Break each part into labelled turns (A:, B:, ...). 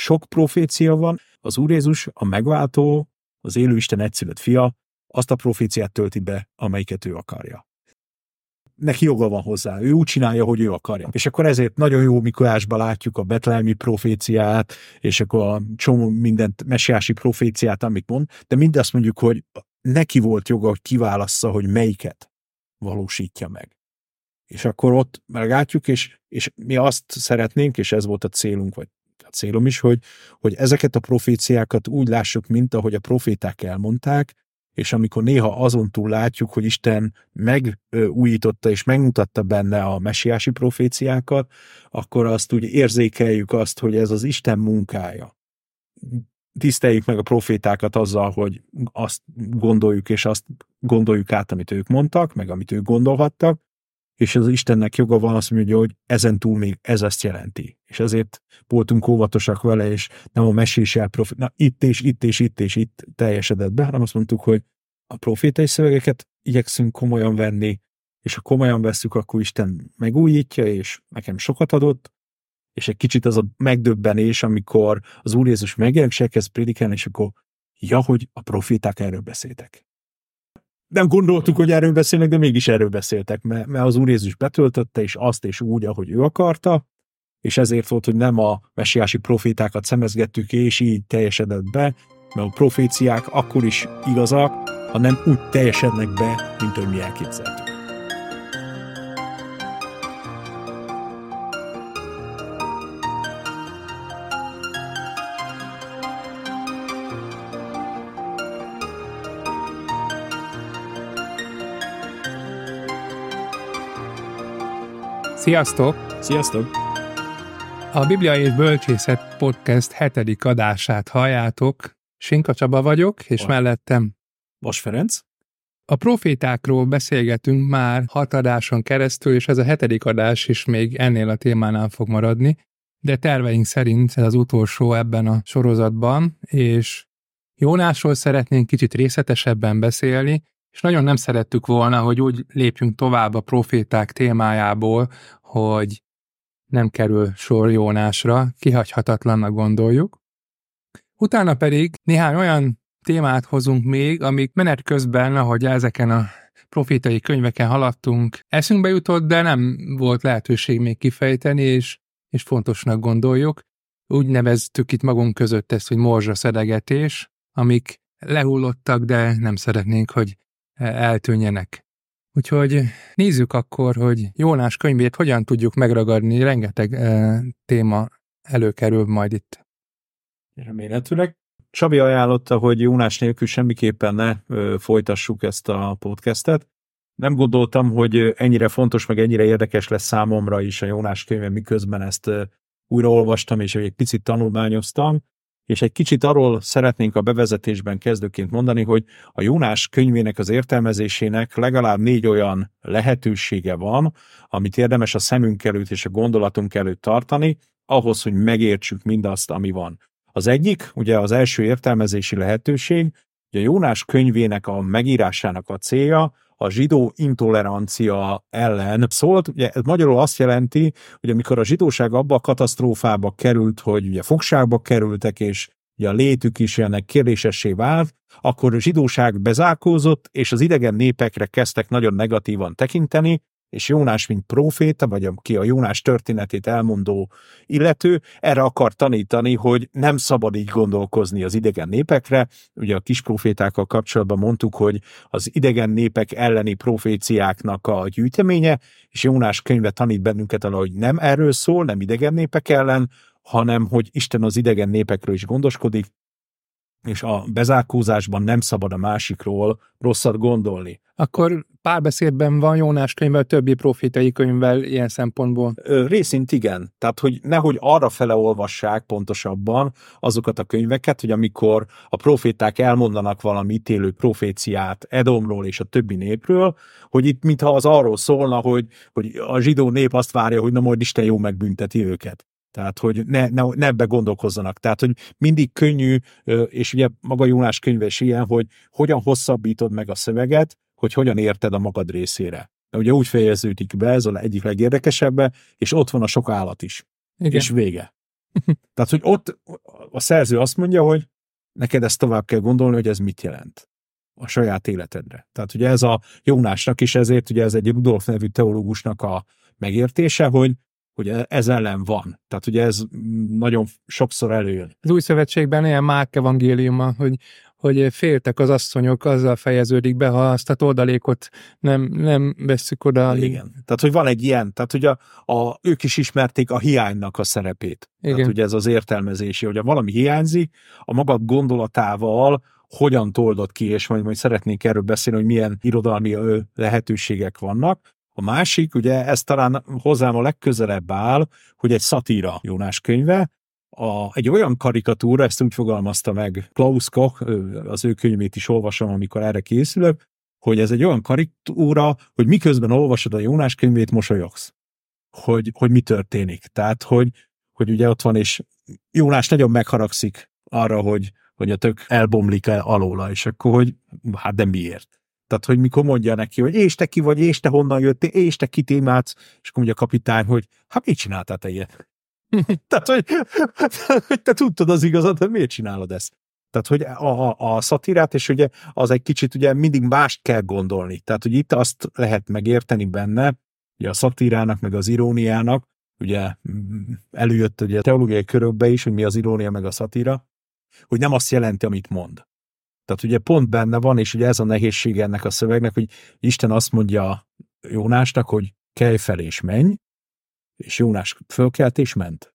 A: sok profécia van, az Úr Jézus, a megváltó, az élő Isten egyszülött fia, azt a proféciát tölti be, amelyiket ő akarja. Neki joga van hozzá, ő úgy csinálja, hogy ő akarja. És akkor ezért nagyon jó Mikulásban látjuk a betlehemi proféciát, és akkor a csomó mindent, mesiási proféciát, amit mond, de mindazt mondjuk, hogy neki volt joga, hogy kiválassza, hogy melyiket valósítja meg. És akkor ott meglátjuk, és, és mi azt szeretnénk, és ez volt a célunk, vagy a célom is, hogy, hogy ezeket a proféciákat úgy lássuk, mint ahogy a proféták elmondták, és amikor néha azon túl látjuk, hogy Isten megújította és megmutatta benne a mesiási proféciákat, akkor azt úgy érzékeljük azt, hogy ez az Isten munkája. Tiszteljük meg a profétákat azzal, hogy azt gondoljuk, és azt gondoljuk át, amit ők mondtak, meg amit ők gondolhattak, és az Istennek joga van azt mondja, hogy ezen túl még ez ezt jelenti. És ezért voltunk óvatosak vele, és nem a mesés profit, na itt és itt és itt és itt teljesedett be, hanem azt mondtuk, hogy a profétai szövegeket igyekszünk komolyan venni, és ha komolyan veszük, akkor Isten megújítja, és nekem sokat adott, és egy kicsit az a megdöbbenés, amikor az Úr Jézus megjelenik, és elkezd prédikálni, és akkor ja, hogy a proféták erről beszéltek nem gondoltuk, hogy erről beszélnek, de mégis erről beszéltek, mert, az Úr Jézus betöltötte, és azt és úgy, ahogy ő akarta, és ezért volt, hogy nem a messiási profétákat szemezgettük, és így teljesedett be, mert a proféciák akkor is igazak, hanem úgy teljesednek be, mint hogy mi elképzeltük.
B: Sziasztok!
A: Sziasztok!
B: A Biblia és Bölcsészet podcast hetedik adását halljátok. Sinka Csaba vagyok, és Van. mellettem
A: Vas Ferenc.
B: A profétákról beszélgetünk már hat adáson keresztül, és ez a hetedik adás is még ennél a témánál fog maradni, de terveink szerint ez az utolsó ebben a sorozatban, és Jónásról szeretnénk kicsit részletesebben beszélni, és nagyon nem szerettük volna, hogy úgy lépjünk tovább a proféták témájából, hogy nem kerül sor Jónásra, kihagyhatatlannak gondoljuk. Utána pedig néhány olyan témát hozunk még, amik menet közben, ahogy ezeken a profétai könyveken haladtunk, eszünkbe jutott, de nem volt lehetőség még kifejteni, és, és fontosnak gondoljuk. Úgy neveztük itt magunk között ezt, hogy morzsa szedegetés, amik lehullottak, de nem szeretnénk, hogy eltűnjenek. Úgyhogy nézzük akkor, hogy Jónás könyvét hogyan tudjuk megragadni, rengeteg e, téma előkerül majd itt.
A: Remélhetőleg. Csabi ajánlotta, hogy Jónás nélkül semmiképpen ne ö, folytassuk ezt a podcastet. Nem gondoltam, hogy ennyire fontos, meg ennyire érdekes lesz számomra is a Jónás könyve, miközben ezt újraolvastam, és egy picit tanulmányoztam és egy kicsit arról szeretnénk a bevezetésben kezdőként mondani, hogy a Jónás könyvének az értelmezésének legalább négy olyan lehetősége van, amit érdemes a szemünk előtt és a gondolatunk előtt tartani, ahhoz, hogy megértsük mindazt, ami van. Az egyik, ugye az első értelmezési lehetőség, a Jónás könyvének a megírásának a célja, a zsidó intolerancia ellen szólt. Ugye ez magyarul azt jelenti, hogy amikor a zsidóság abba a katasztrófába került, hogy ugye fogságba kerültek, és ugye a létük is ennek kérdésessé vált, akkor a zsidóság bezárkózott, és az idegen népekre kezdtek nagyon negatívan tekinteni, és Jónás, mint proféta, vagy ki a Jónás történetét elmondó illető, erre akar tanítani, hogy nem szabad így gondolkozni az idegen népekre. Ugye a kis profétákkal kapcsolatban mondtuk, hogy az idegen népek elleni proféciáknak a gyűjteménye, és Jónás könyve tanít bennünket arra, hogy nem erről szól, nem idegen népek ellen, hanem hogy Isten az idegen népekről is gondoskodik, és a bezárkózásban nem szabad a másikról rosszat gondolni.
B: Akkor párbeszédben van Jónás könyvvel, többi profétai könyvvel ilyen szempontból?
A: Részint igen. Tehát, hogy nehogy arra fele olvassák pontosabban azokat a könyveket, hogy amikor a proféták elmondanak valami ítélő proféciát Edomról és a többi népről, hogy itt mintha az arról szólna, hogy, hogy a zsidó nép azt várja, hogy na majd Isten jó megbünteti őket. Tehát, hogy ne, ne, ne ebbe gondolkozzanak. Tehát, hogy mindig könnyű, és ugye maga Jónás könyve is ilyen, hogy hogyan hosszabbítod meg a szöveget, hogy hogyan érted a magad részére. De ugye úgy fejeződik be, ez az egyik legérdekesebb, és ott van a sok állat is. Igen. És vége. Tehát, hogy ott a szerző azt mondja, hogy neked ezt tovább kell gondolni, hogy ez mit jelent a saját életedre. Tehát ugye ez a Jónásnak is ezért, ugye ez egy Rudolf nevű teológusnak a megértése, hogy hogy ez ellen van. Tehát ugye ez nagyon sokszor előjön.
B: Az új szövetségben ilyen Márk evangéliuma, hogy, hogy féltek az asszonyok, azzal fejeződik be, ha azt a oldalékot nem, nem veszük oda.
A: Igen. Tehát, hogy van egy ilyen, tehát ugye a, a, ők is ismerték a hiánynak a szerepét. Igen. Tehát ugye ez az értelmezési, hogy valami hiányzik, a maga gondolatával hogyan toldott ki, és majd, majd szeretnénk erről beszélni, hogy milyen irodalmi lehetőségek vannak. A másik, ugye ez talán hozzám a legközelebb áll, hogy egy szatíra Jónás könyve, a, egy olyan karikatúra, ezt úgy fogalmazta meg Klaus Koch, az ő könyvét is olvasom, amikor erre készülök, hogy ez egy olyan karikatúra, hogy miközben olvasod a Jónás könyvét, mosolyogsz. Hogy, hogy mi történik. Tehát, hogy, hogy ugye ott van, és Jónás nagyon megharagszik arra, hogy, hogy a tök elbomlik el alóla, és akkor, hogy hát de miért? Tehát, hogy mikor mondja neki, hogy és te ki vagy, és te honnan jöttél, és te kit imádsz, és akkor mondja a kapitány, hogy hát mit csináltál te ilyet? Tehát, hogy, hogy te tudtad az igazat, de miért csinálod ezt? Tehát, hogy a, a, szatirát, és ugye az egy kicsit ugye mindig mást kell gondolni. Tehát, hogy itt azt lehet megérteni benne, ugye a szatírának, meg az iróniának, ugye előjött ugye a teológiai körökbe is, hogy mi az irónia, meg a szatíra, hogy nem azt jelenti, amit mond. Tehát ugye pont benne van, és ugye ez a nehézség ennek a szövegnek, hogy Isten azt mondja Jónásnak, hogy kelj fel és menj, és Jónás fölkelt és ment.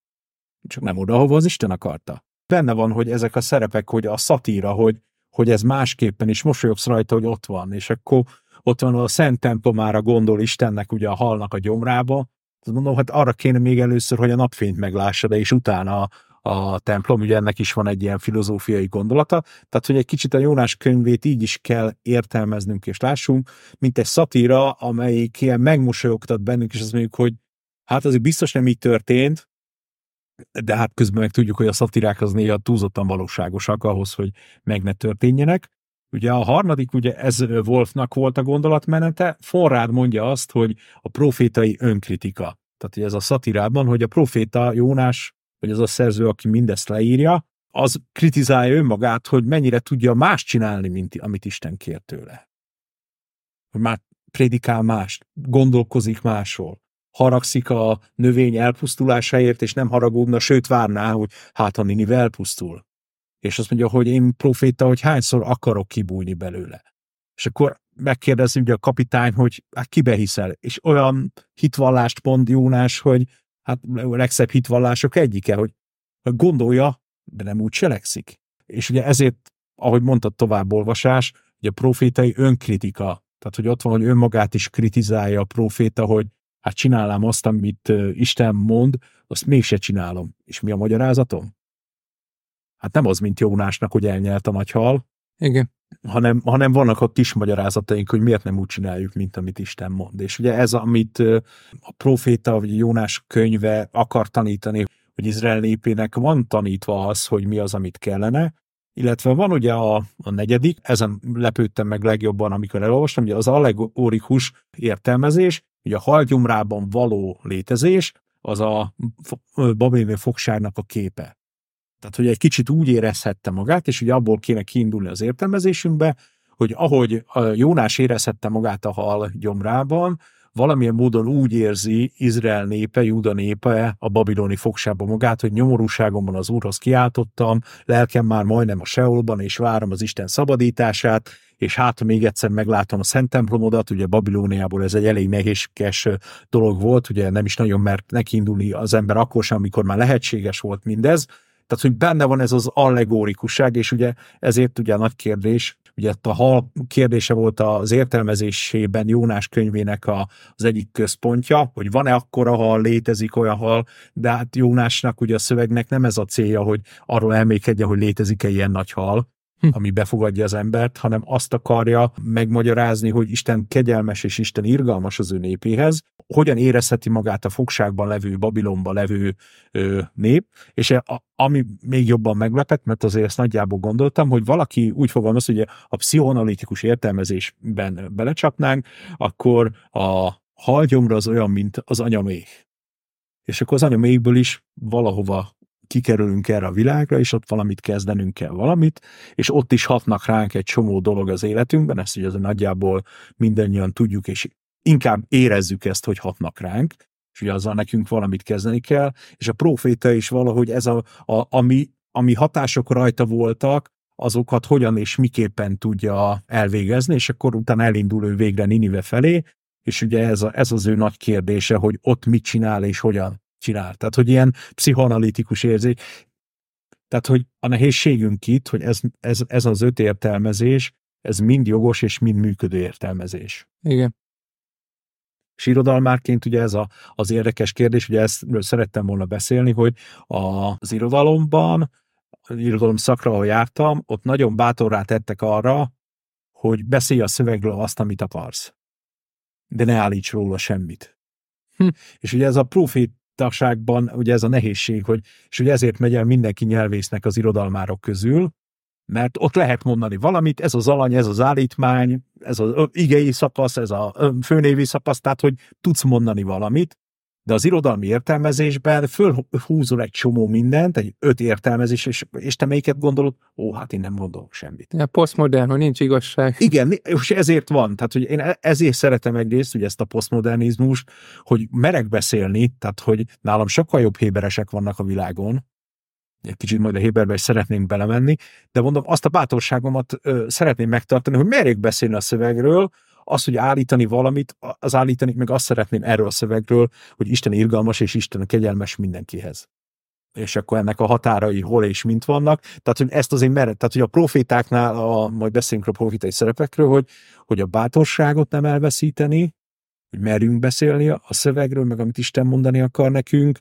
A: Csak nem oda, ahova az Isten akarta. Benne van, hogy ezek a szerepek, hogy a szatíra, hogy, hogy ez másképpen is mosolyogsz rajta, hogy ott van, és akkor ott van a szent templomára gondol Istennek ugye a halnak a gyomrába, mondom, hát arra kéne még először, hogy a napfényt meglássa, de és utána a templom, ugye ennek is van egy ilyen filozófiai gondolata, tehát hogy egy kicsit a Jónás könyvét így is kell értelmeznünk és lássunk, mint egy szatíra, amelyik ilyen megmosolyogtat bennünk, és azt mondjuk, hogy hát azért biztos nem így történt, de hát közben meg tudjuk, hogy a szatirák az néha túlzottan valóságosak ahhoz, hogy meg ne történjenek. Ugye a harmadik, ugye ez Wolfnak volt a gondolatmenete, Forrád mondja azt, hogy a profétai önkritika. Tehát ugye ez a szatirában, hogy a proféta Jónás vagy az a szerző, aki mindezt leírja, az kritizálja önmagát, hogy mennyire tudja más csinálni, mint amit Isten kér tőle. Hogy már prédikál mást, gondolkozik másról, haragszik a növény elpusztulásáért, és nem haragudna, sőt várná, hogy hát a Ninive elpusztul. És azt mondja, hogy én proféta, hogy hányszor akarok kibújni belőle. És akkor megkérdezi ugye a kapitány, hogy hát kibe hiszel, és olyan hitvallást mond Jónás, hogy hát a legszebb hitvallások egyike, hogy gondolja, de nem úgy cselekszik. És ugye ezért, ahogy mondtad továbbolvasás, ugye a profétai önkritika, tehát hogy ott van, hogy önmagát is kritizálja a proféta, hogy hát csinálám azt, amit Isten mond, azt mégse csinálom. És mi a magyarázatom? Hát nem az, mint Jónásnak, hogy elnyelt a nagy hal,
B: Igen.
A: Hanem, hanem vannak a kis magyarázataink, hogy miért nem úgy csináljuk, mint amit Isten mond. És ugye ez, amit a proféta, vagy Jónás könyve akar tanítani, hogy Izrael népének van tanítva az, hogy mi az, amit kellene, illetve van ugye a, a negyedik, ezen lepődtem meg legjobban, amikor elolvastam, ugye az allegorikus értelmezés, ugye a halgyomrában való létezés, az a babiloni fogságnak a képe. Tehát, hogy egy kicsit úgy érezhette magát, és ugye abból kéne kiindulni az értelmezésünkbe, hogy ahogy Jónás érezhette magát a hal gyomrában, valamilyen módon úgy érzi Izrael népe, Júda népe a babiloni fogságban magát, hogy nyomorúságomban az Úrhoz kiáltottam, lelkem már majdnem a Seolban, és várom az Isten szabadítását, és hát még egyszer meglátom a Szent templomodat, ugye Babilóniából ez egy elég nehézkes dolog volt, ugye nem is nagyon mert nekiindulni az ember akkor sem, amikor már lehetséges volt mindez, tehát, hogy benne van ez az allegórikusság, és ugye ezért ugye a nagy kérdés, ugye a hal kérdése volt az értelmezésében Jónás könyvének a, az egyik központja, hogy van-e akkora hal, létezik olyan hal, de hát Jónásnak ugye a szövegnek nem ez a célja, hogy arról elmékedje, hogy létezik-e ilyen nagy hal, hm. ami befogadja az embert, hanem azt akarja megmagyarázni, hogy Isten kegyelmes és Isten irgalmas az ő népéhez, hogyan érezheti magát a fogságban levő, Babilonban levő ö, nép, és a, ami még jobban meglepett, mert azért ezt nagyjából gondoltam, hogy valaki úgy fogalmaz, hogy a pszichoanalitikus értelmezésben belecsapnánk, akkor a halgyomra az olyan, mint az anyaméh. És akkor az anyaméhből is valahova kikerülünk erre a világra, és ott valamit kezdenünk kell valamit, és ott is hatnak ránk egy csomó dolog az életünkben, ezt ugye az nagyjából mindannyian tudjuk, és inkább érezzük ezt, hogy hatnak ránk, és ugye azzal nekünk valamit kezdeni kell, és a proféta is valahogy ez a, a ami, ami hatások rajta voltak, azokat hogyan és miképpen tudja elvégezni, és akkor utána elindul ő végre Ninive felé, és ugye ez, a, ez az ő nagy kérdése, hogy ott mit csinál és hogyan csinál. Tehát, hogy ilyen pszichoanalitikus érzék. Tehát, hogy a nehézségünk itt, hogy ez, ez, ez az öt értelmezés, ez mind jogos és mind működő értelmezés.
B: Igen.
A: És irodalmárként ugye ez a, az érdekes kérdés, ugye ezt szerettem volna beszélni, hogy az irodalomban, az irodalom szakra, ahol jártam, ott nagyon bátorrá tettek arra, hogy beszélj a szövegről azt, amit akarsz. De ne állíts róla semmit. Hm. És ugye ez a profétaságban, ugye ez a nehézség, hogy, és ugye ezért megy el mindenki nyelvésznek az irodalmárok közül, mert ott lehet mondani valamit, ez az alany, ez az állítmány, ez az igei szakasz, ez a főnévi szakasz, tehát hogy tudsz mondani valamit, de az irodalmi értelmezésben fölhúzol egy csomó mindent, egy öt értelmezés, és, és te melyiket gondolod? Ó, hát én nem gondolok semmit.
B: Ja, posztmodern, hogy nincs igazság.
A: Igen, és ezért van. Tehát, hogy én e, ezért szeretem egyrészt, ugye ezt a posztmodernizmus, hogy merek beszélni, tehát, hogy nálam sokkal jobb héberesek vannak a világon, egy kicsit majd a Héberbe is szeretnénk belemenni, de mondom, azt a bátorságomat ö, szeretném megtartani, hogy merjék beszélni a szövegről, az, hogy állítani valamit, az állítani, meg azt szeretném erről a szövegről, hogy Isten irgalmas és Isten kegyelmes mindenkihez. És akkor ennek a határai hol és mint vannak. Tehát, hogy ezt azért meret, tehát, hogy a profétáknál, a, majd beszélünk a profétai szerepekről, hogy, hogy a bátorságot nem elveszíteni, hogy merjünk beszélni a szövegről, meg amit Isten mondani akar nekünk,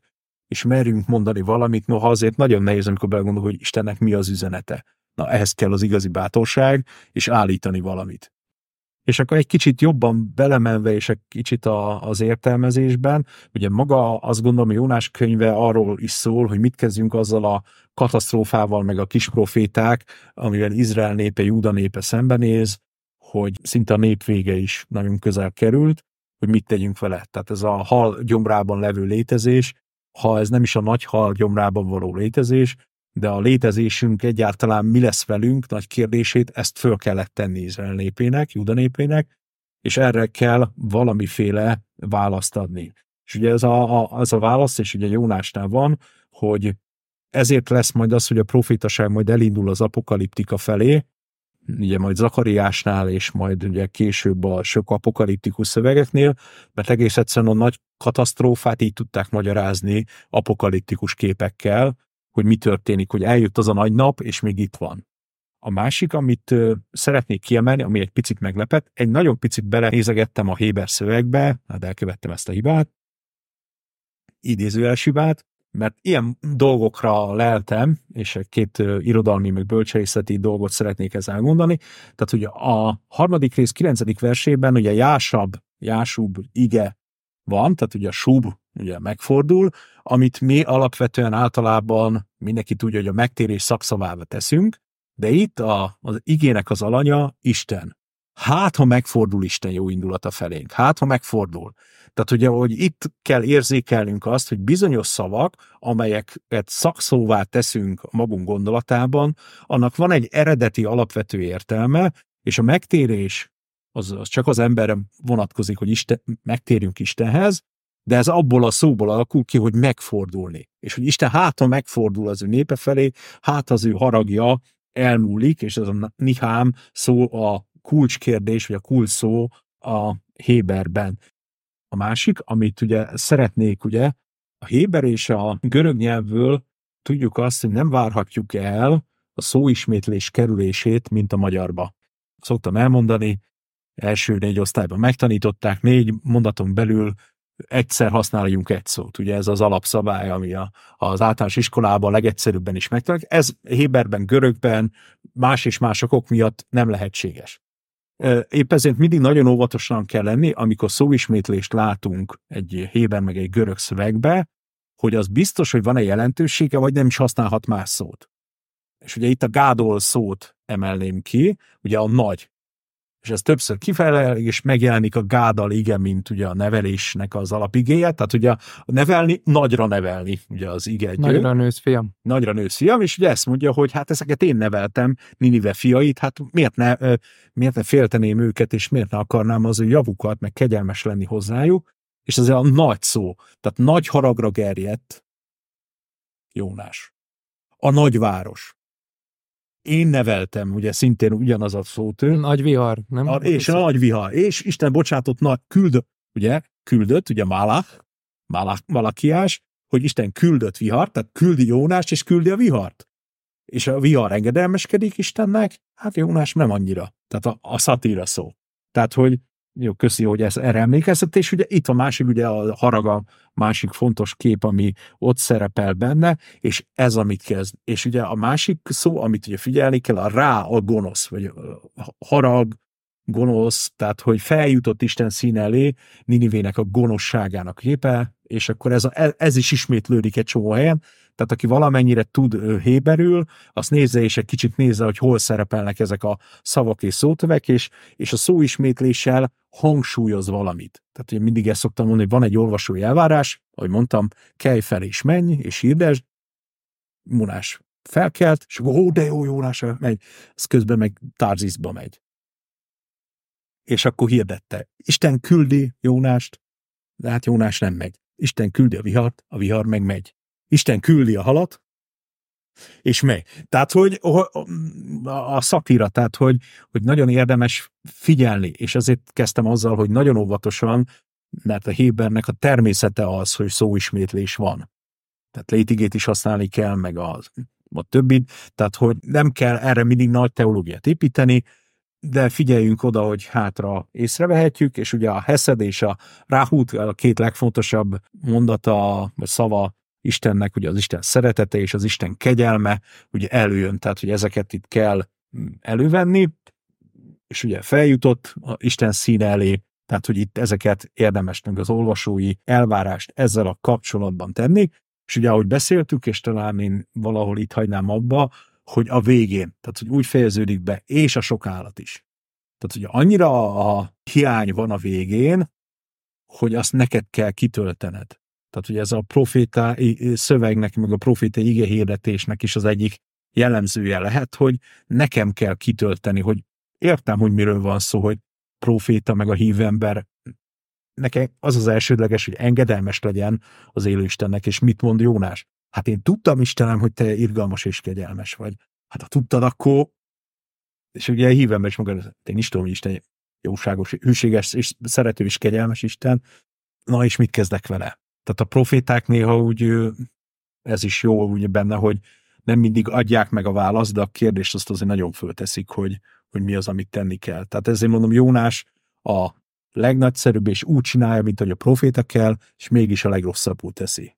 A: és merjünk mondani valamit, noha azért nagyon nehéz, amikor belegondolok, hogy Istennek mi az üzenete. Na, ehhez kell az igazi bátorság, és állítani valamit. És akkor egy kicsit jobban belemenve, és egy kicsit a, az értelmezésben, ugye maga azt gondolom, hogy Jónás könyve arról is szól, hogy mit kezdjünk azzal a katasztrófával, meg a kis proféták, amivel Izrael népe, Júda népe szembenéz, hogy szinte a nép vége is nagyon közel került, hogy mit tegyünk vele. Tehát ez a hal gyomrában levő létezés, ha ez nem is a nagy hal gyomrában való létezés, de a létezésünk egyáltalán mi lesz velünk, nagy kérdését, ezt föl kellett tenni Izrael népének, Juda népének, és erre kell valamiféle választ adni. És ugye ez a, a, az a válasz, és ugye Jónásnál van, hogy ezért lesz majd az, hogy a profétaság majd elindul az apokaliptika felé, ugye majd Zakariásnál, és majd ugye később a sok apokaliptikus szövegeknél, mert egész egyszerűen a nagy katasztrófát így tudták magyarázni apokaliptikus képekkel, hogy mi történik, hogy eljött az a nagy nap, és még itt van. A másik, amit szeretnék kiemelni, ami egy picit meglepett, egy nagyon picit belenézegettem a Héber szövegbe, hát elkövettem ezt a hibát, idézőjeles hibát, mert ilyen dolgokra leltem, és két irodalmi, meg bölcsészeti dolgot szeretnék ezzel mondani. Tehát ugye a harmadik rész kilencedik versében ugye Jásab, Jásub ige van, tehát ugye a sub ugye megfordul, amit mi alapvetően általában mindenki tudja, hogy a megtérés szakszavába teszünk, de itt a, az igének az alanya Isten. Hát, ha megfordul Isten jó indulata felénk, hát, ha megfordul. Tehát ugye, hogy itt kell érzékelnünk azt, hogy bizonyos szavak, amelyeket szakszóvá teszünk magunk gondolatában, annak van egy eredeti alapvető értelme, és a megtérés az, az csak az emberre vonatkozik, hogy Isten, megtérjünk Istenhez, de ez abból a szóból alakul ki, hogy megfordulni. És hogy Isten háta megfordul az ő népe felé, hát az ő haragja elmúlik, és ez a nihám szó a kulcskérdés, vagy a kulcs szó a Héberben. A másik, amit ugye szeretnék, ugye, a Héber és a görög nyelvből tudjuk azt, hogy nem várhatjuk el a szóismétlés kerülését, mint a magyarba. Szoktam elmondani, első négy osztályban megtanították, négy mondaton belül egyszer használjunk egy szót. Ugye ez az alapszabály, ami a, az általános iskolában legegyszerűbben is megtanítják. Ez Héberben, görögben, más és más okok miatt nem lehetséges. Épp ezért mindig nagyon óvatosan kell lenni, amikor szóismétlést látunk egy héber meg egy görög szövegbe, hogy az biztos, hogy van-e jelentősége, vagy nem is használhat más szót. És ugye itt a gádol szót emelném ki, ugye a nagy és ez többször kifejlel, és megjelenik a gádal igen, mint ugye a nevelésnek az alapigéje, tehát ugye nevelni, nagyra nevelni, ugye az ige
B: Nagyra nősz, fiam.
A: Nagyra nősz, fiam, és ugye ezt mondja, hogy hát ezeket én neveltem, Ninive fiait, hát miért ne, miért ne félteném őket, és miért ne akarnám az ő javukat, meg kegyelmes lenni hozzájuk, és ez a nagy szó, tehát nagy haragra gerjedt Jónás. A nagyváros én neveltem, ugye szintén ugyanaz a szótő.
B: Nagy vihar, nem?
A: A, és a nagy vihar. És Isten bocsátott, na, küldött, ugye, küldött, ugye Málach, Málach, Malakiás, hogy Isten küldött vihart, tehát küldi Jónást, és küldi a vihart. És a vihar engedelmeskedik Istennek, hát Jónás nem annyira. Tehát a, a szatíra szó. Tehát, hogy jó, köszi, hogy ez, erre emlékeztet, és ugye itt a másik, ugye a haraga másik fontos kép, ami ott szerepel benne, és ez, amit kezd. És ugye a másik szó, amit ugye figyelni kell, a rá a gonosz, vagy a harag, gonosz, tehát hogy feljutott Isten színe elé Ninivének a gonoszságának képe, és akkor ez, a, ez is ismétlődik egy csomó helyen, tehát aki valamennyire tud héberül, azt nézze és egy kicsit nézze, hogy hol szerepelnek ezek a szavak és szótövek, és, és a szóismétléssel hangsúlyoz valamit. Tehát ugye mindig ezt szoktam mondani, hogy van egy olvasói elvárás, ahogy mondtam, kelj fel és menj, és hirdesd, Munás felkelt, és ó, de jó, Jónás megy, az közben meg Tárzizba megy. És akkor hirdette, Isten küldi Jónást, de hát Jónás nem megy. Isten küldi a vihart, a vihar meg megy. Isten küldi a halat, és megy. Tehát, hogy a szatíra, tehát, hogy, hogy nagyon érdemes figyelni, és ezért kezdtem azzal, hogy nagyon óvatosan, mert a Hébernek a természete az, hogy szóismétlés van. Tehát létigét is használni kell, meg a, a többit, tehát, hogy nem kell erre mindig nagy teológiát építeni, de figyeljünk oda, hogy hátra észrevehetjük, és ugye a Heszed és a Ráhút a két legfontosabb mondata, vagy szava Istennek, ugye az Isten szeretete és az Isten kegyelme, ugye előjön, tehát hogy ezeket itt kell mm, elővenni, és ugye feljutott a Isten színe elé, tehát hogy itt ezeket érdemes az olvasói elvárást ezzel a kapcsolatban tenni, és ugye ahogy beszéltük, és talán én valahol itt hagynám abba, hogy a végén, tehát hogy úgy fejeződik be, és a sok állat is. Tehát ugye annyira a hiány van a végén, hogy azt neked kell kitöltened. Tehát ugye ez a proféta szövegnek, meg a proféta ige hirdetésnek is az egyik jellemzője lehet, hogy nekem kell kitölteni, hogy értem, hogy miről van szó, hogy proféta meg a hívember nekem az az elsődleges, hogy engedelmes legyen az élő Istennek, és mit mond Jónás? Hát én tudtam, Istenem, hogy te irgalmas és kegyelmes vagy. Hát ha tudtad, akkor és ugye hívem is magad, én is tudom, hogy Isten jóságos, hűséges és szerető és kegyelmes Isten, na és mit kezdek vele? Tehát a proféták néha úgy, ez is jó ugye benne, hogy nem mindig adják meg a választ, de a kérdést azt azért nagyon fölteszik, hogy, hogy mi az, amit tenni kell. Tehát ezért mondom, Jónás a legnagyszerűbb, és úgy csinálja, mint hogy a proféta kell, és mégis a legrosszabbul teszi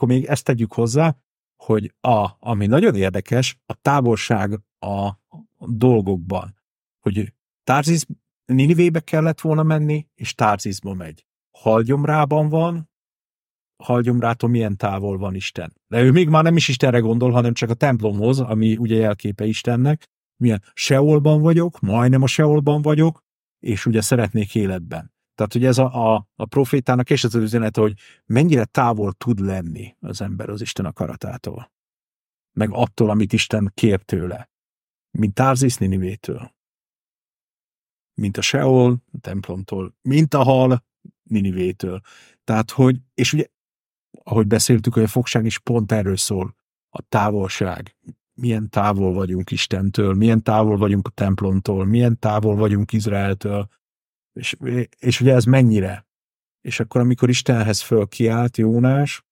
A: akkor még ezt tegyük hozzá, hogy a, ami nagyon érdekes, a távolság a dolgokban, hogy Tárzis Ninivébe kellett volna menni, és Tárzizba megy. Halgyomrában van, Halgyomrától milyen távol van Isten. De ő még már nem is Istenre gondol, hanem csak a templomhoz, ami ugye jelképe Istennek. Milyen Seolban vagyok, majdnem a Seolban vagyok, és ugye szeretnék életben. Tehát, hogy ez a, a, a profétának és az üzenet, hogy mennyire távol tud lenni az ember az Isten akaratától. Meg attól, amit Isten kér tőle. Mint Tárzis Ninivétől. Mint a Seol, a templomtól. Mint a hal Ninivétől. Tehát, hogy, és ugye, ahogy beszéltük, hogy a fogság is pont erről szól. A távolság. Milyen távol vagyunk Istentől, milyen távol vagyunk a templomtól, milyen távol vagyunk Izraeltől, és, és ugye ez mennyire? És akkor, amikor Istenhez fölkiált Jónás,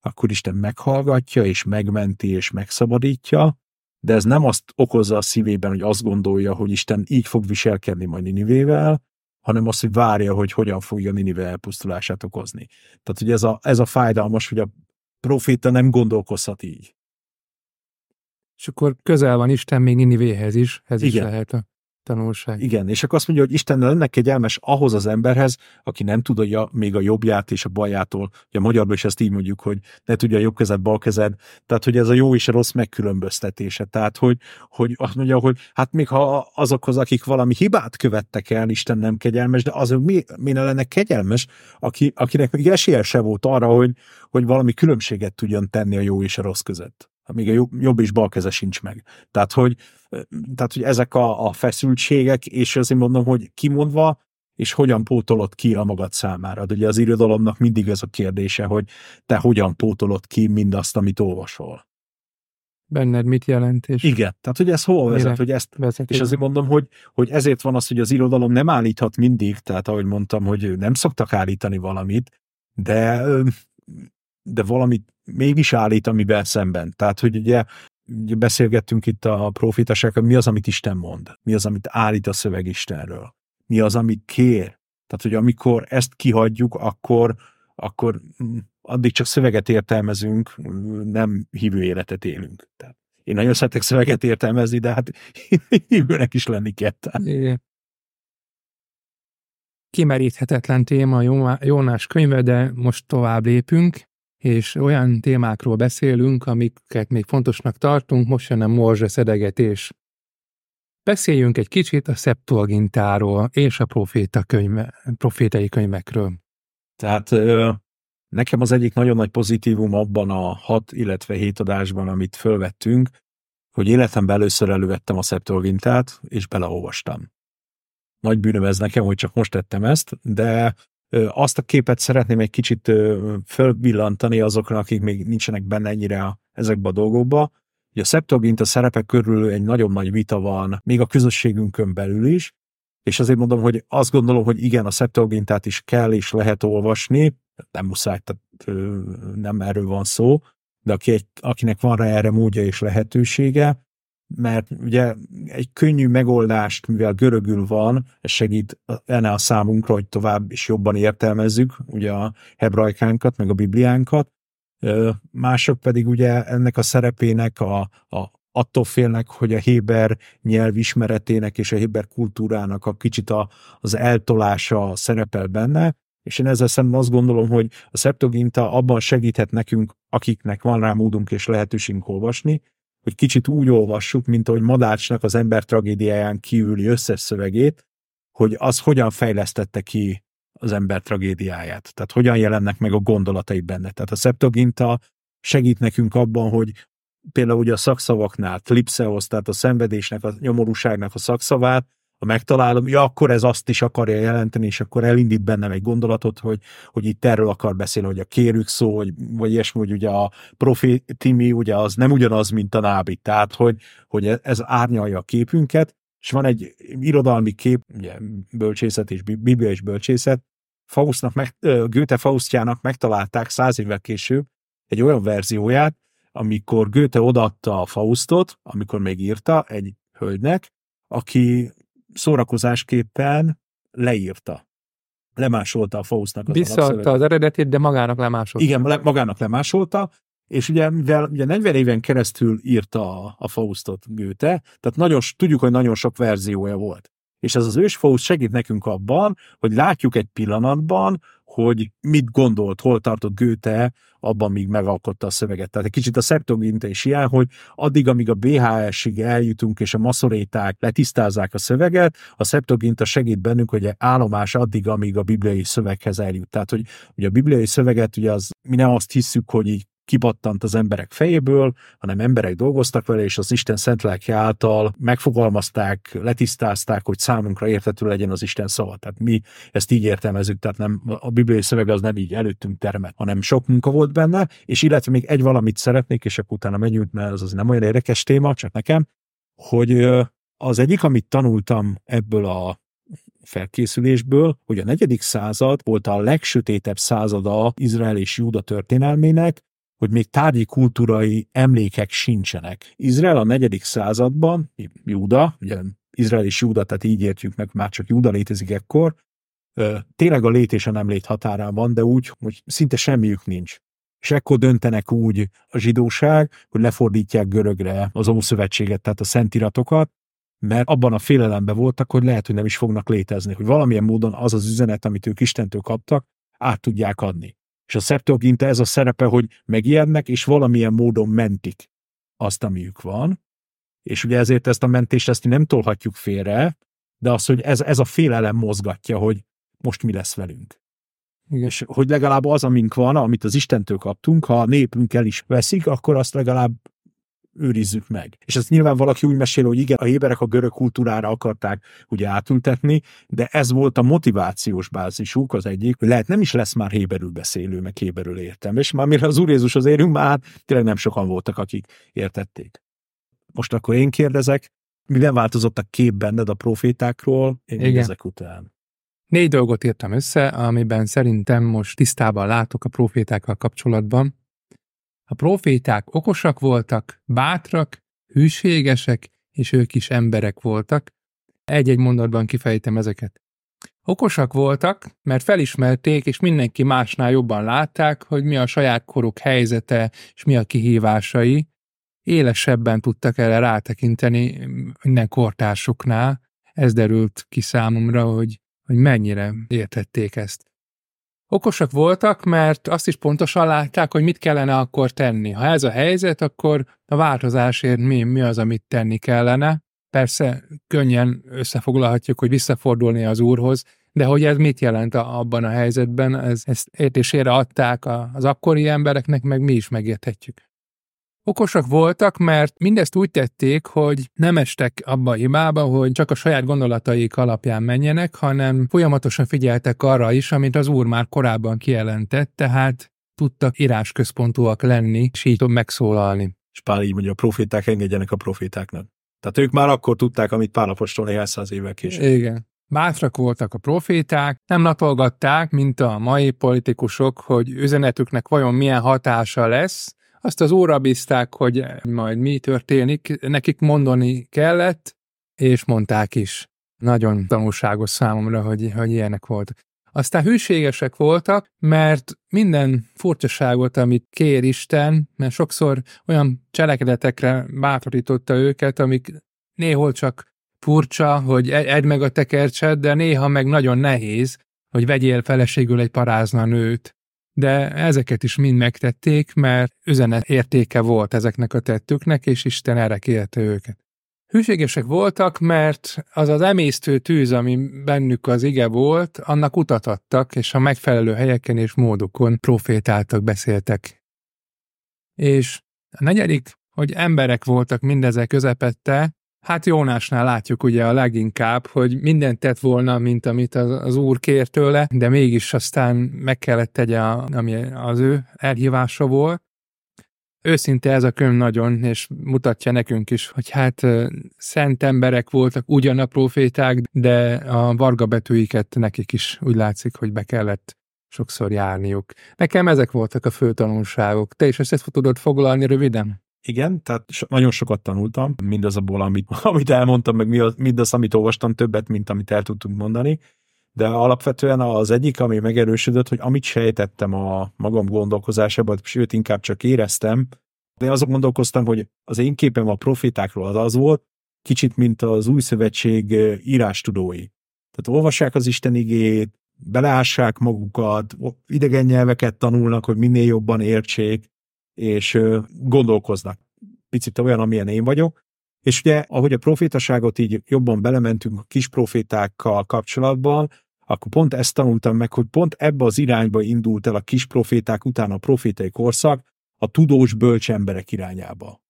A: akkor Isten meghallgatja, és megmenti, és megszabadítja, de ez nem azt okozza a szívében, hogy azt gondolja, hogy Isten így fog viselkedni majd Ninivével, hanem azt, hogy várja, hogy hogyan fogja Ninive elpusztulását okozni. Tehát, hogy ez a, ez a fájdalmas, hogy a proféta nem gondolkozhat így.
B: És akkor közel van Isten még Ninivéhez is, ez Igen. is lehet a tanulság.
A: Igen, és akkor azt mondja, hogy Isten lenne kegyelmes ahhoz az emberhez, aki nem tudja még a jobbját és a bajától. Ugye a magyarban is ezt így mondjuk, hogy ne tudja a jobb kezed, bal kezed. Tehát, hogy ez a jó és a rossz megkülönböztetése. Tehát, hogy, hogy azt mondja, hogy hát még ha azokhoz, akik valami hibát követtek el, Isten nem kegyelmes, de azok mi, mi ne lenne kegyelmes, aki, akinek még esélye se volt arra, hogy, hogy valami különbséget tudjon tenni a jó és a rossz között még a jobb és bal keze sincs meg. Tehát, hogy, tehát, hogy ezek a, a feszültségek, és azért mondom, hogy kimondva, és hogyan pótolod ki a magad számára. De ugye az irodalomnak mindig ez a kérdése, hogy te hogyan pótolod ki mindazt, amit olvasol.
B: Benned mit jelent? És
A: Igen, tehát hogy ez hova vezet, hogy ezt, vezet, és azért mondom, hogy, hogy ezért van az, hogy az irodalom nem állíthat mindig, tehát ahogy mondtam, hogy nem szoktak állítani valamit, de de valamit mégis állít, amivel szemben. Tehát, hogy ugye, ugye beszélgettünk itt a profitasággal, mi az, amit Isten mond? Mi az, amit állít a szöveg Istenről? Mi az, amit kér? Tehát, hogy amikor ezt kihagyjuk, akkor, akkor addig csak szöveget értelmezünk, nem hívő életet élünk. Tehát én nagyon szeretek szöveget értelmezni, de hát hívőnek is lenni kell. Igen.
B: Kimeríthetetlen téma Jónás könyve, de most tovább lépünk és olyan témákról beszélünk, amiket még fontosnak tartunk, most jön a morzse szedegetés. Beszéljünk egy kicsit a Septuagintáról és a proféta könyve, profétai könyvekről.
A: Tehát nekem az egyik nagyon nagy pozitívum abban a hat, illetve hét adásban, amit fölvettünk, hogy életemben először elővettem a Septuagintát, és beleolvastam. Nagy bűnöm ez nekem, hogy csak most tettem ezt, de azt a képet szeretném egy kicsit fölvillantani azokra, akik még nincsenek benne ennyire a, ezekbe a dolgokba. Ugye a Septuagint a szerepek körül egy nagyon nagy vita van, még a közösségünkön belül is, és azért mondom, hogy azt gondolom, hogy igen, a Septuagintát is kell és lehet olvasni, nem muszáj, tehát nem erről van szó, de aki egy, akinek van rá erre módja és lehetősége, mert ugye egy könnyű megoldást, mivel görögül van, ez segít enne a számunkra, hogy tovább és jobban értelmezzük ugye a hebrajkánkat, meg a bibliánkat, mások pedig ugye ennek a szerepének a, a attól félnek, hogy a Héber nyelv ismeretének és a Héber kultúrának a kicsit a, az eltolása szerepel benne, és én ezzel szemben azt gondolom, hogy a Septuaginta abban segíthet nekünk, akiknek van rá módunk és lehetőségünk olvasni, hogy kicsit úgy olvassuk, mint ahogy Madácsnak az ember tragédiáján kívüli összes szövegét, hogy az hogyan fejlesztette ki az ember tragédiáját. Tehát hogyan jelennek meg a gondolatai benne. Tehát a Septuaginta segít nekünk abban, hogy például ugye a szakszavaknál, tlipszehoz, tehát a szenvedésnek, a nyomorúságnak a szakszavát, ha megtalálom, ja, akkor ez azt is akarja jelenteni, és akkor elindít bennem egy gondolatot, hogy, hogy itt erről akar beszélni, hogy a kérük szó, vagy, vagy ilyesmi, hogy ugye a profétimi, ugye az nem ugyanaz, mint a nábi, tehát hogy, hogy ez árnyalja a képünket, és van egy irodalmi kép, ugye bölcsészet és biblia és bölcsészet, Faustnak meg, Goethe Faustjának megtalálták száz évvel később egy olyan verzióját, amikor Goethe odaadta a Faustot, amikor még írta egy hölgynek, aki szórakozásképpen leírta. Lemásolta a Faustnak
B: az Visszaadta az eredetét, de magának lemásolta.
A: Igen, le, magának lemásolta, és ugye, mivel ugye 40 éven keresztül írta a, a Faustot Goethe, tehát nagyon, tudjuk, hogy nagyon sok verziója volt. És ez az ős Faust segít nekünk abban, hogy látjuk egy pillanatban, hogy mit gondolt, hol tartott Goethe, abban még megalkotta a szöveget. Tehát egy kicsit a Septuaginta is ilyen, hogy addig, amíg a BHS-ig eljutunk, és a maszoréták letisztázzák a szöveget, a Septuaginta segít bennünk, hogy állomás addig, amíg a bibliai szöveghez eljut. Tehát, hogy ugye a bibliai szöveget, ugye az, mi nem azt hiszük, hogy így kipattant az emberek fejéből, hanem emberek dolgoztak vele, és az Isten szent lelke által megfogalmazták, letisztázták, hogy számunkra értető legyen az Isten szava. Tehát mi ezt így értelmezzük, tehát nem, a bibliai szöveg az nem így előttünk termet, hanem sok munka volt benne, és illetve még egy valamit szeretnék, és akkor utána menjünk, mert az az nem olyan érdekes téma, csak nekem, hogy az egyik, amit tanultam ebből a felkészülésből, hogy a negyedik század volt a legsötétebb százada Izrael és Júda történelmének, hogy még tárgyi kultúrai emlékek sincsenek. Izrael a negyedik században, Júda, ugye Izrael és Júda, tehát így értjük meg, már csak Júda létezik ekkor, tényleg a lét és a nem lét határában, de úgy, hogy szinte semmiük nincs. És ekkor döntenek úgy a zsidóság, hogy lefordítják görögre az Ószövetséget, tehát a szentiratokat, mert abban a félelemben voltak, hogy lehet, hogy nem is fognak létezni, hogy valamilyen módon az az üzenet, amit ők Istentől kaptak, át tudják adni. És a Septuaginta ez a szerepe, hogy megijednek, és valamilyen módon mentik azt, amiük van, és ugye ezért ezt a mentést ezt nem tolhatjuk félre, de az, hogy ez, ez a félelem mozgatja, hogy most mi lesz velünk. Igen. És hogy legalább az, amink van, amit az Istentől kaptunk, ha a népünk el is veszik, akkor azt legalább őrizzük meg. És ezt nyilván valaki úgy mesél, hogy igen, a héberek a görög kultúrára akarták ugye átültetni, de ez volt a motivációs bázisuk az egyik, hogy lehet nem is lesz már héberül beszélő, meg héberül értem. És már mire az Úr Jézus az érünk, már tényleg nem sokan voltak, akik értették. Most akkor én kérdezek, mi nem változott a kép benned a profétákról, én Igen. ezek után?
B: Négy dolgot írtam össze, amiben szerintem most tisztában látok a profétákkal kapcsolatban. A proféták okosak voltak, bátrak, hűségesek, és ők is emberek voltak. Egy-egy mondatban kifejtem ezeket. Okosak voltak, mert felismerték, és mindenki másnál jobban látták, hogy mi a saját koruk helyzete, és mi a kihívásai. Élesebben tudtak erre rátekinteni minden kortársuknál. Ez derült ki számomra, hogy, hogy mennyire értették ezt. Okosak voltak, mert azt is pontosan látták, hogy mit kellene akkor tenni. Ha ez a helyzet, akkor a változásért mi, mi az, amit tenni kellene. Persze könnyen összefoglalhatjuk, hogy visszafordulni az úrhoz, de hogy ez mit jelent abban a helyzetben, ez, ezt értésére adták az akkori embereknek, meg mi is megérthetjük. Okosak voltak, mert mindezt úgy tették, hogy nem estek abba a hibába, hogy csak a saját gondolataik alapján menjenek, hanem folyamatosan figyeltek arra is, amit az úr már korábban kijelentett, tehát tudtak írásközpontúak lenni, és így megszólalni.
A: És Pál így mondja, a proféták engedjenek a profétáknak. Tehát ők már akkor tudták, amit Pál apostol néhány száz évvel később.
B: Igen. Bátrak voltak a proféták, nem latolgatták, mint a mai politikusok, hogy üzenetüknek vajon milyen hatása lesz, azt az óra bízták, hogy majd mi történik, nekik mondani kellett, és mondták is. Nagyon tanulságos számomra, hogy, hogy ilyenek voltak. Aztán hűségesek voltak, mert minden furcsaságot, amit kér Isten, mert sokszor olyan cselekedetekre bátorította őket, amik néhol csak furcsa, hogy egy meg a tekercsed, de néha meg nagyon nehéz, hogy vegyél feleségül egy parázna nőt de ezeket is mind megtették, mert üzenet értéke volt ezeknek a tettüknek, és Isten erre kérte őket. Hűségesek voltak, mert az az emésztő tűz, ami bennük az ige volt, annak utat adtak, és a megfelelő helyeken és módokon profétáltak, beszéltek. És a negyedik, hogy emberek voltak mindezek közepette, Hát Jónásnál látjuk ugye a leginkább, hogy mindent tett volna, mint amit az, az úr kér tőle, de mégis aztán meg kellett tegye, ami az ő elhívása volt. Őszinte ez a könyv nagyon, és mutatja nekünk is, hogy hát szent emberek voltak ugyan a proféták, de a varga betűiket nekik is úgy látszik, hogy be kellett sokszor járniuk. Nekem ezek voltak a fő tanulságok. Te is ezt tudod foglalni röviden?
A: Igen, tehát nagyon sokat tanultam, mindazból, amit, amit elmondtam, meg mindaz, amit olvastam, többet, mint amit el tudtunk mondani, de alapvetően az egyik, ami megerősödött, hogy amit sejtettem a magam gondolkozásában, sőt, inkább csak éreztem, de azok gondolkoztam, hogy az én képem a profitákról az az volt, kicsit, mint az új szövetség írástudói. Tehát olvassák az Isten igét, beleássák magukat, idegen nyelveket tanulnak, hogy minél jobban értsék, és gondolkoznak. Picit olyan, amilyen én vagyok. És ugye, ahogy a profétaságot így jobban belementünk a kis profétákkal kapcsolatban, akkor pont ezt tanultam meg, hogy pont ebbe az irányba indult el a kis proféták után a profétai korszak, a tudós bölcs emberek irányába.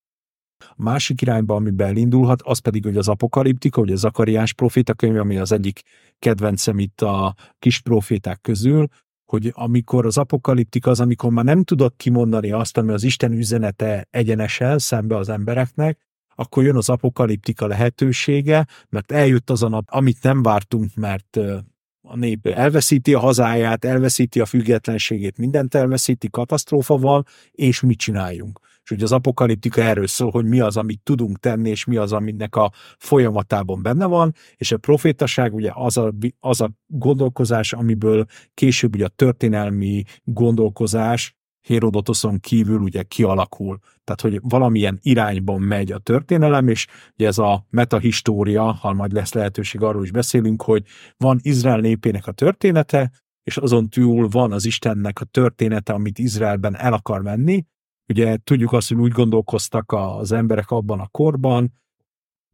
A: A másik irányba, amiben elindulhat, az pedig, hogy az apokaliptika, hogy a Zakariás profétakönyv, ami az egyik kedvencem itt a kis proféták közül, hogy amikor az apokaliptika az, amikor már nem tudod kimondani azt, ami az Isten üzenete egyenesen szembe az embereknek, akkor jön az apokaliptika lehetősége, mert eljött az a nap, amit nem vártunk, mert a nép elveszíti a hazáját, elveszíti a függetlenségét, mindent elveszíti, katasztrófa van, és mit csináljunk? És ugye az apokaliptika erről szól, hogy mi az, amit tudunk tenni, és mi az, aminek a folyamatában benne van, és a profétaság ugye az a, az a gondolkozás, amiből később ugye a történelmi gondolkozás Hérodotoszon kívül ugye kialakul. Tehát, hogy valamilyen irányban megy a történelem, és ugye ez a metahistória, ha majd lesz lehetőség arról is beszélünk, hogy van Izrael népének a története, és azon túl van az Istennek a története, amit Izraelben el akar menni. Ugye tudjuk azt, hogy úgy gondolkoztak az emberek abban a korban,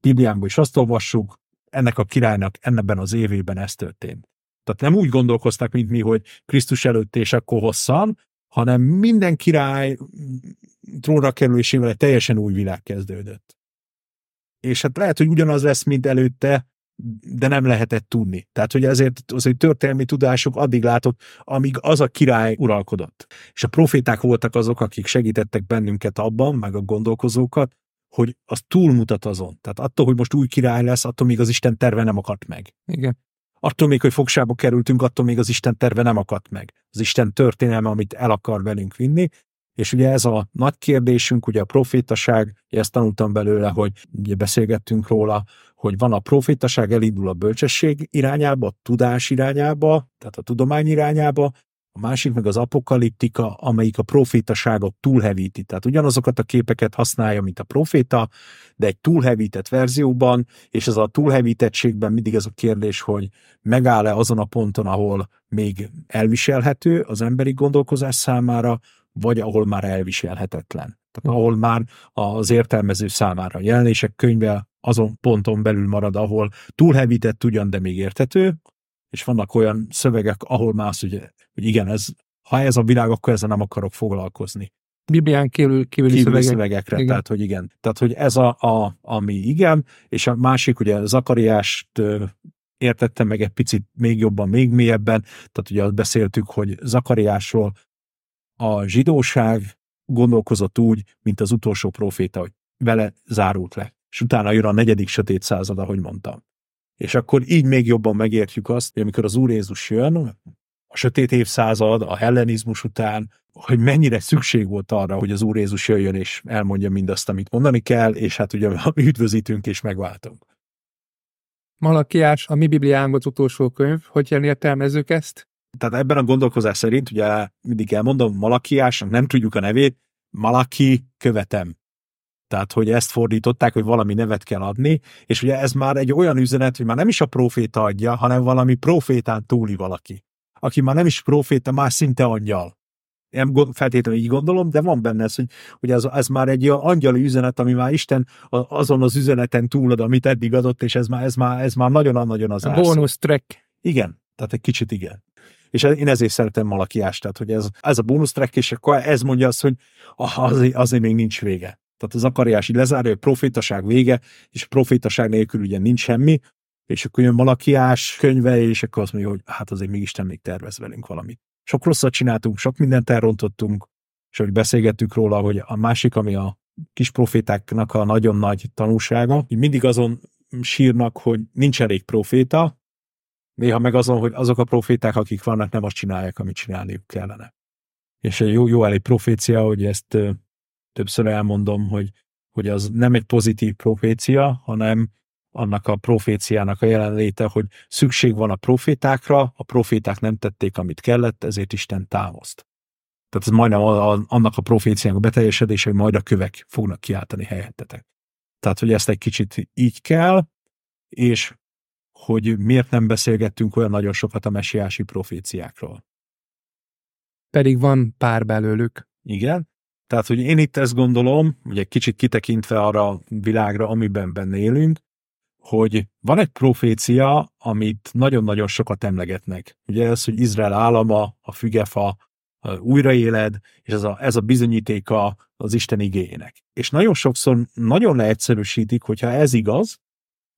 A: Bibliánban is azt olvassuk, ennek a királynak enneben az évében ez történt. Tehát nem úgy gondolkoztak, mint mi, hogy Krisztus előtt és akkor hosszan, hanem minden király trónra kerülésével egy teljesen új világ kezdődött. És hát lehet, hogy ugyanaz lesz, mint előtte, de nem lehetett tudni. Tehát, hogy ezért az, hogy történelmi tudások addig látott, amíg az a király uralkodott. És a proféták voltak azok, akik segítettek bennünket abban, meg a gondolkozókat, hogy az túlmutat azon. Tehát attól, hogy most új király lesz, attól még az Isten terve nem akadt meg.
B: Igen.
A: Attól még, hogy fogsába kerültünk, attól még az Isten terve nem akadt meg. Az Isten történelme, amit el akar velünk vinni, és ugye ez a nagy kérdésünk, ugye a profétaság, ezt tanultam belőle, hogy ugye beszélgettünk róla, hogy van a profétaság, elindul a bölcsesség irányába, a tudás irányába, tehát a tudomány irányába, a másik meg az apokaliptika, amelyik a profétaságot túlhevíti. Tehát ugyanazokat a képeket használja, mint a proféta, de egy túlhevített verzióban, és ez a túlhevítettségben mindig ez a kérdés, hogy megáll-e azon a ponton, ahol még elviselhető az emberi gondolkozás számára, vagy ahol már elviselhetetlen. Tehát ahol már az értelmező számára a jelenések könyve azon ponton belül marad, ahol túlhevített ugyan, de még értető, és vannak olyan szövegek, ahol már az, hogy, hogy igen, ez, ha ez a világ, akkor ezzel nem akarok foglalkozni.
B: Biblián kívül, kívüli, kívüli szövegek.
A: szövegekre, igen. tehát hogy igen. Tehát, hogy ez a, a, ami igen, és a másik, ugye Zakariást értettem meg egy picit még jobban, még mélyebben, tehát ugye azt beszéltük, hogy Zakariásról a zsidóság gondolkozott úgy, mint az utolsó proféta, hogy vele zárult le. És utána jön a negyedik sötét század, ahogy mondtam. És akkor így még jobban megértjük azt, hogy amikor az Úr Jézus jön, a sötét évszázad, a hellenizmus után, hogy mennyire szükség volt arra, hogy az Úr Jézus jöjjön és elmondja mindazt, amit mondani kell, és hát ugye üdvözítünk és megváltunk.
B: Malakiás, a mi Bibliánkban utolsó könyv, hogy értelmezzük ezt?
A: Tehát ebben a gondolkozás szerint, ugye mindig elmondom, Malakiásnak nem tudjuk a nevét, Malaki követem. Tehát, hogy ezt fordították, hogy valami nevet kell adni, és ugye ez már egy olyan üzenet, hogy már nem is a proféta adja, hanem valami profétán túli valaki. Aki már nem is proféta, már szinte angyal. Nem feltétlenül így gondolom, de van benne ez, hogy, hogy ez, ez már egy olyan angyali üzenet, ami már Isten azon az üzeneten túlad, amit eddig adott, és ez már, ez már, ez már nagyon-nagyon az
B: bónusz track.
A: Igen, tehát egy kicsit igen. És én ezért szeretem Malakiást, tehát hogy ez, ez a bónusz track, és akkor ez mondja azt, hogy ah, azért, azért még nincs vége. Tehát az akariás így lezárja, hogy profétaság vége, és profétaság nélkül ugye nincs semmi, és akkor jön Malakiás könyve, és akkor azt mondja, hogy hát azért még Isten még tervez velünk valamit. Sok rosszat csináltunk, sok mindent elrontottunk, és hogy beszélgettük róla, hogy a másik, ami a kis profétáknak a nagyon nagy tanúsága, hogy mindig azon sírnak, hogy nincs elég proféta, néha meg azon, hogy azok a proféták, akik vannak, nem azt csinálják, amit csinálniuk kellene. És egy jó, jó elég profécia, hogy ezt többször elmondom, hogy, hogy az nem egy pozitív profécia, hanem annak a proféciának a jelenléte, hogy szükség van a profétákra, a proféták nem tették, amit kellett, ezért Isten támaszt. Tehát ez majdnem a, a, annak a proféciának a beteljesedése, hogy majd a kövek fognak kiáltani helyettetek. Tehát, hogy ezt egy kicsit így kell, és hogy miért nem beszélgettünk olyan nagyon sokat a mesiási proféciákról.
B: Pedig van pár belőlük.
A: Igen, tehát, hogy én itt ezt gondolom, ugye kicsit kitekintve arra a világra, amiben benne élünk, hogy van egy profécia, amit nagyon-nagyon sokat emlegetnek. Ugye ez, hogy Izrael állama, a fügefa, újraéled, és ez a, ez a bizonyítéka az Isten igényének. És nagyon sokszor nagyon leegyszerűsítik, hogyha ez igaz,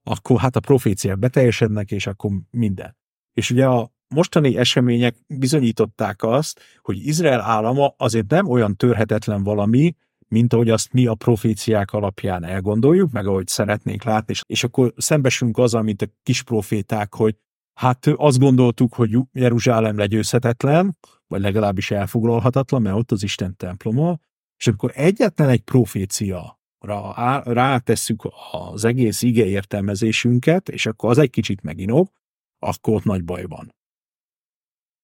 A: akkor hát a proféciák beteljesednek, és akkor minden. És ugye a mostani események bizonyították azt, hogy Izrael állama azért nem olyan törhetetlen valami, mint ahogy azt mi a proféciák alapján elgondoljuk, meg ahogy szeretnénk látni, és, akkor szembesülünk az, amit a kis proféták, hogy hát azt gondoltuk, hogy Jeruzsálem legyőzhetetlen, vagy legalábbis elfoglalhatatlan, mert ott az Isten temploma, és akkor egyetlen egy profécia rátesszük az egész ige értelmezésünket, és akkor az egy kicsit meginog, akkor ott nagy baj van.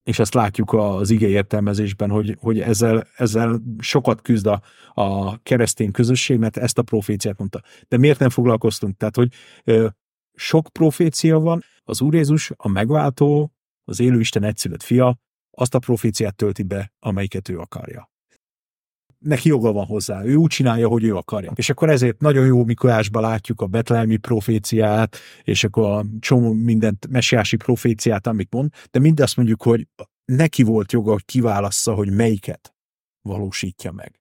A: és ezt látjuk az ige értelmezésben, hogy, hogy ezzel, ezzel sokat küzd a, a keresztény közösség, mert ezt a proféciát mondta. De miért nem foglalkoztunk? Tehát, hogy ö, sok profécia van, az Úr Jézus, a megváltó, az élő Isten egyszülött fia, azt a proféciát tölti be, amelyiket ő akarja. Neki joga van hozzá, ő úgy csinálja, hogy ő akarja. És akkor ezért nagyon jó Mikulásban látjuk a betlelmi proféciát, és akkor a csomó mindent, mesiási proféciát, amit mond, de mindazt mondjuk, hogy neki volt joga, hogy kiválassza, hogy melyiket valósítja meg.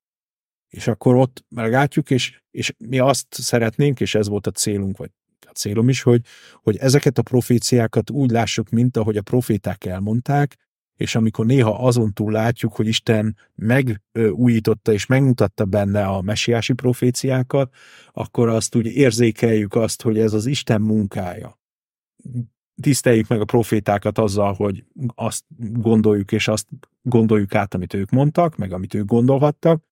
A: És akkor ott meglátjuk, és, és mi azt szeretnénk, és ez volt a célunk, vagy a célom is, hogy, hogy ezeket a proféciákat úgy lássuk, mint ahogy a proféták elmondták, és amikor néha azon túl látjuk, hogy Isten megújította és megmutatta benne a mesiási proféciákat, akkor azt úgy érzékeljük azt, hogy ez az Isten munkája. Tiszteljük meg a profétákat azzal, hogy azt gondoljuk, és azt gondoljuk át, amit ők mondtak, meg amit ők gondolhattak,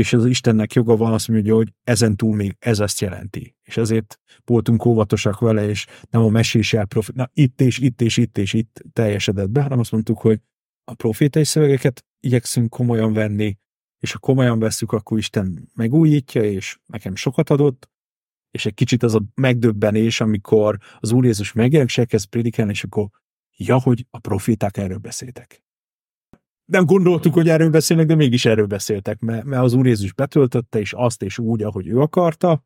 A: és az Istennek joga van azt mondja, hogy ezen túl még ez ezt jelenti. És ezért voltunk óvatosak vele, és nem a mesés elprofit, na itt és itt és itt és itt teljesedett be, hanem azt mondtuk, hogy a profétai szövegeket igyekszünk komolyan venni, és ha komolyan veszük, akkor Isten megújítja, és nekem sokat adott, és egy kicsit az a megdöbbenés, amikor az Úr Jézus megjelenik, és elkezd prédikálni, és akkor ja, hogy a proféták erről beszéltek nem gondoltuk, hogy erről beszélnek, de mégis erről beszéltek, mert, az Úr Jézus betöltötte, és azt és úgy, ahogy ő akarta,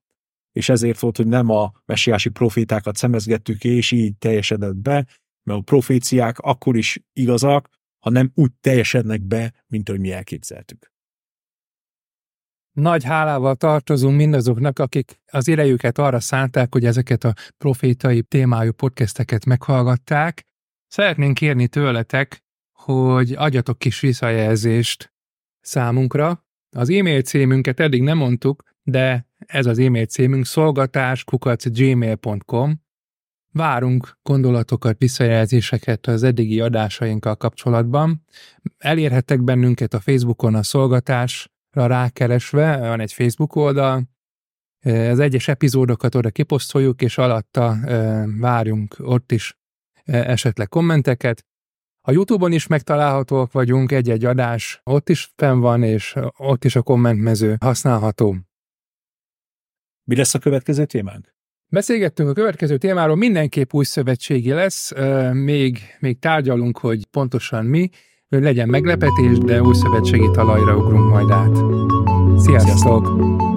A: és ezért volt, hogy nem a messiási profétákat szemezgettük, és így teljesedett be, mert a proféciák akkor is igazak, ha nem úgy teljesednek be, mint ahogy mi elképzeltük.
B: Nagy hálával tartozunk mindazoknak, akik az idejüket arra szánták, hogy ezeket a profétai témájú podcasteket meghallgatták. Szeretnénk kérni tőletek, hogy adjatok kis visszajelzést számunkra. Az e-mail címünket eddig nem mondtuk, de ez az e-mail címünk szolgatás.gmail.com Várunk gondolatokat, visszajelzéseket az eddigi adásainkkal kapcsolatban. Elérhettek bennünket a Facebookon a szolgatásra rákeresve, van egy Facebook oldal, az egyes epizódokat oda kiposztoljuk, és alatta várjunk ott is esetleg kommenteket. A YouTube-on is megtalálhatóak vagyunk, egy-egy adás ott is fenn van, és ott is a kommentmező használható.
A: Mi lesz a következő témánk?
B: Beszélgettünk a következő témáról, mindenképp új szövetségi lesz, még, még tárgyalunk, hogy pontosan mi, legyen meglepetés, de új szövetségi talajra ugrunk majd át. Sziasztok! Sziasztok.